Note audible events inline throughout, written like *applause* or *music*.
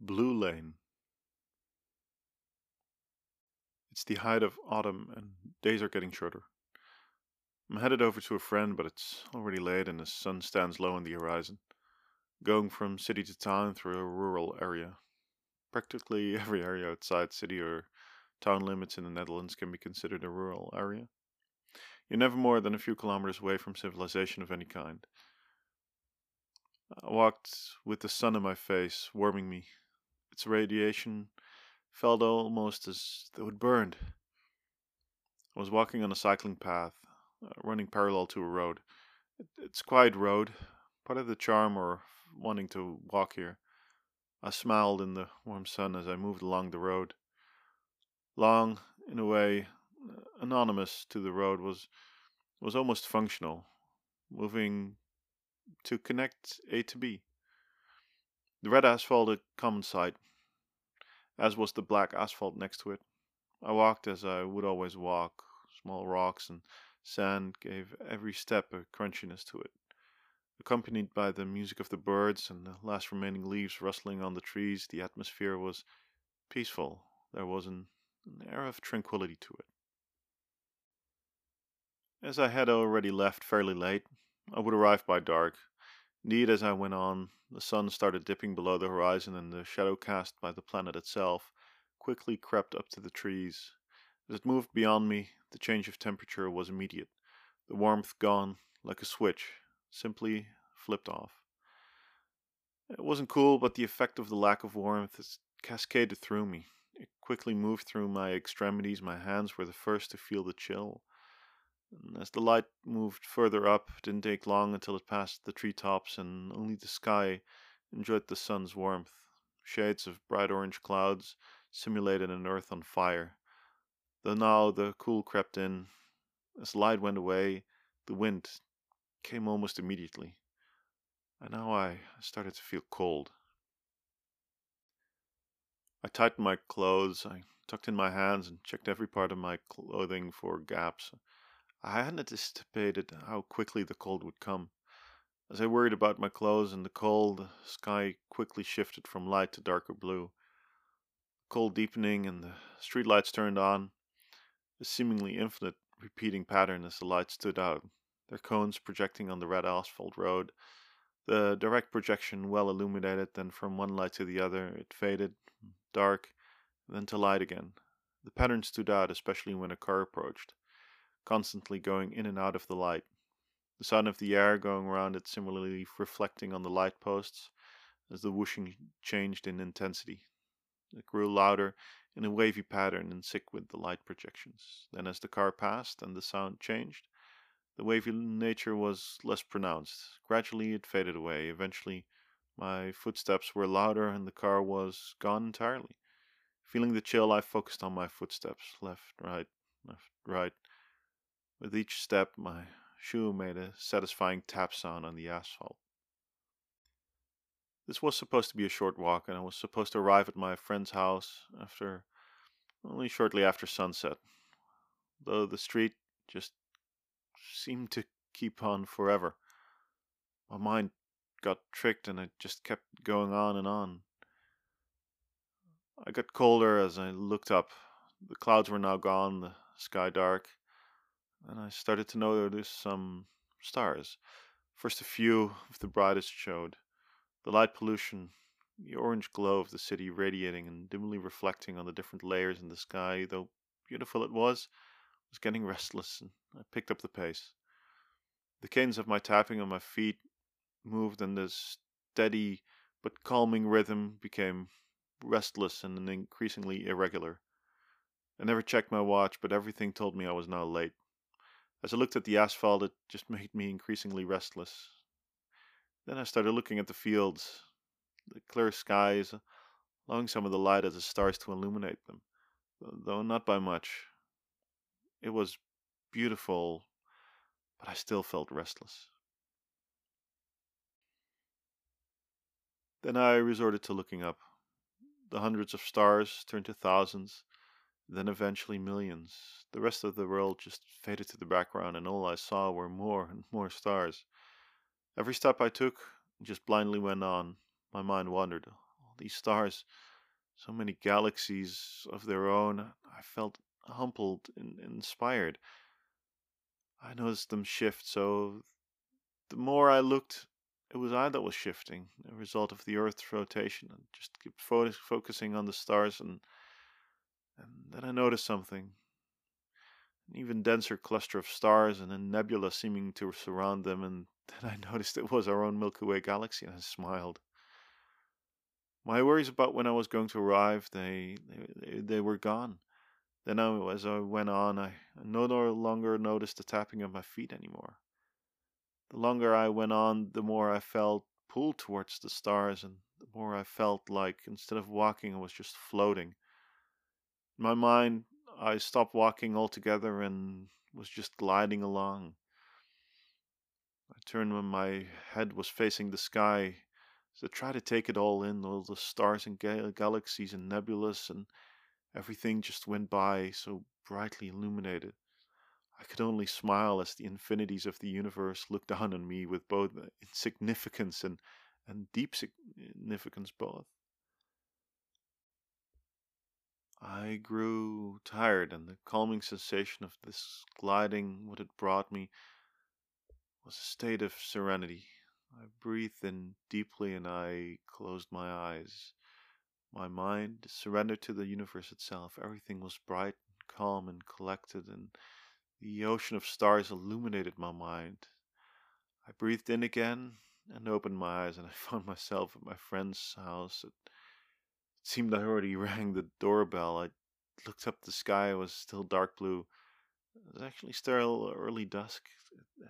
Blue Lane. It's the height of autumn and days are getting shorter. I'm headed over to a friend, but it's already late and the sun stands low on the horizon. Going from city to town through a rural area. Practically *laughs* every area outside city or town limits in the Netherlands can be considered a rural area. You're never more than a few kilometers away from civilization of any kind. I walked with the sun in my face, warming me. Its radiation felt almost as though it burned. I was walking on a cycling path, uh, running parallel to a road. It, it's quiet road, part of the charm or wanting to walk here. I smiled in the warm sun as I moved along the road. Long, in a way, uh, anonymous to the road was was almost functional, moving to connect A to B. The red asphalt a common sight, as was the black asphalt next to it. I walked as I would always walk. Small rocks and sand gave every step a crunchiness to it. Accompanied by the music of the birds and the last remaining leaves rustling on the trees, the atmosphere was peaceful. There was an, an air of tranquility to it. As I had already left fairly late, I would arrive by dark. Indeed, as I went on, the sun started dipping below the horizon, and the shadow cast by the planet itself quickly crept up to the trees. As it moved beyond me, the change of temperature was immediate, the warmth gone like a switch, simply flipped off. It wasn't cool, but the effect of the lack of warmth cascaded through me. It quickly moved through my extremities. My hands were the first to feel the chill. And as the light moved further up, it didn't take long until it passed the tree tops, and only the sky enjoyed the sun's warmth. Shades of bright orange clouds simulated an earth on fire. Though now the cool crept in. As the light went away, the wind came almost immediately. And now I started to feel cold. I tightened my clothes, I tucked in my hands, and checked every part of my clothing for gaps. I hadn't anticipated how quickly the cold would come. As I worried about my clothes and the cold, the sky quickly shifted from light to darker blue. The cold deepening and the streetlights turned on, a seemingly infinite repeating pattern as the lights stood out, their cones projecting on the red asphalt road. The direct projection well illuminated, then from one light to the other it faded, dark, then to light again. The pattern stood out, especially when a car approached constantly going in and out of the light. The sound of the air going around it similarly reflecting on the light posts as the whooshing changed in intensity. It grew louder in a wavy pattern and sick with the light projections. Then, as the car passed and the sound changed, the wavy nature was less pronounced. Gradually, it faded away. Eventually, my footsteps were louder and the car was gone entirely. Feeling the chill, I focused on my footsteps left, right, left, right. With each step, my shoe made a satisfying tap sound on the asphalt. This was supposed to be a short walk, and I was supposed to arrive at my friend's house after only shortly after sunset, though the street just seemed to keep on forever. My mind got tricked and it just kept going on and on. I got colder as I looked up. The clouds were now gone, the sky dark, and I started to notice some stars. First, a few of the brightest showed. The light pollution, the orange glow of the city radiating and dimly reflecting on the different layers in the sky, though beautiful it was, was getting *laughs* restless, and I picked up the pace. The cadence of my tapping on my feet moved, and the steady but calming rhythm became restless and increasingly irregular. I never checked my watch, but everything told me I was now late. As I looked at the asphalt, it just made me increasingly restless. Then I started looking at the fields, the clear skies, allowing some of the light of the stars to illuminate them, though not by much. It was beautiful, but I still felt restless. Then I resorted to looking up. The hundreds of stars turned to thousands, then eventually millions. The rest of the world just faded to the background, and all I saw were more and more stars. Every step I took just blindly went on. My mind wandered. these stars, so many galaxies of their own. I felt humbled and inspired. I noticed them shift, so the more I looked, it was I that was shifting, a result of the Earth's rotation. And just kept fo- focusing on the stars, and and then I noticed something. An even denser cluster of stars and a nebula seeming to surround them, and *laughs* then I noticed it was our own Milky Way galaxy, and I smiled. My worries about when I was going to arrive, they they, they were gone. Then, I, as I went on, I no longer noticed the tapping of my feet anymore. The longer I went on, the more I felt pulled towards the stars, and the more I felt like instead of walking, I was just floating. In my mind, I stopped walking altogether and was just gliding along. I turned when my head was facing the sky to try to take it all in all the stars and ga- galaxies and nebulas, and everything just went by so brightly illuminated. I could only smile as the infinities of the universe looked down on me with both uh, insignificance and, and deep significance both. I grew tired, and the calming sensation of this gliding, what it brought me, was a state of serenity. I breathed in deeply and I closed my eyes. My mind surrendered to the universe itself. Everything was bright and calm and collected, and the ocean of stars illuminated my mind. I breathed in again and opened my eyes, and I *laughs* found myself at my friend's house. Seemed I already *laughs* rang the doorbell. I looked up the sky, it was still dark blue. It was actually still early dusk. *sighs*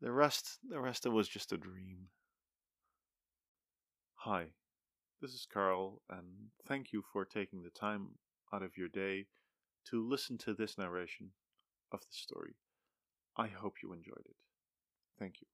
The rest, the rest, of it was just a dream. Hi, this is Carl, and thank you for taking the time out of your day to listen to this narration of the story. I hope you enjoyed it. Thank you.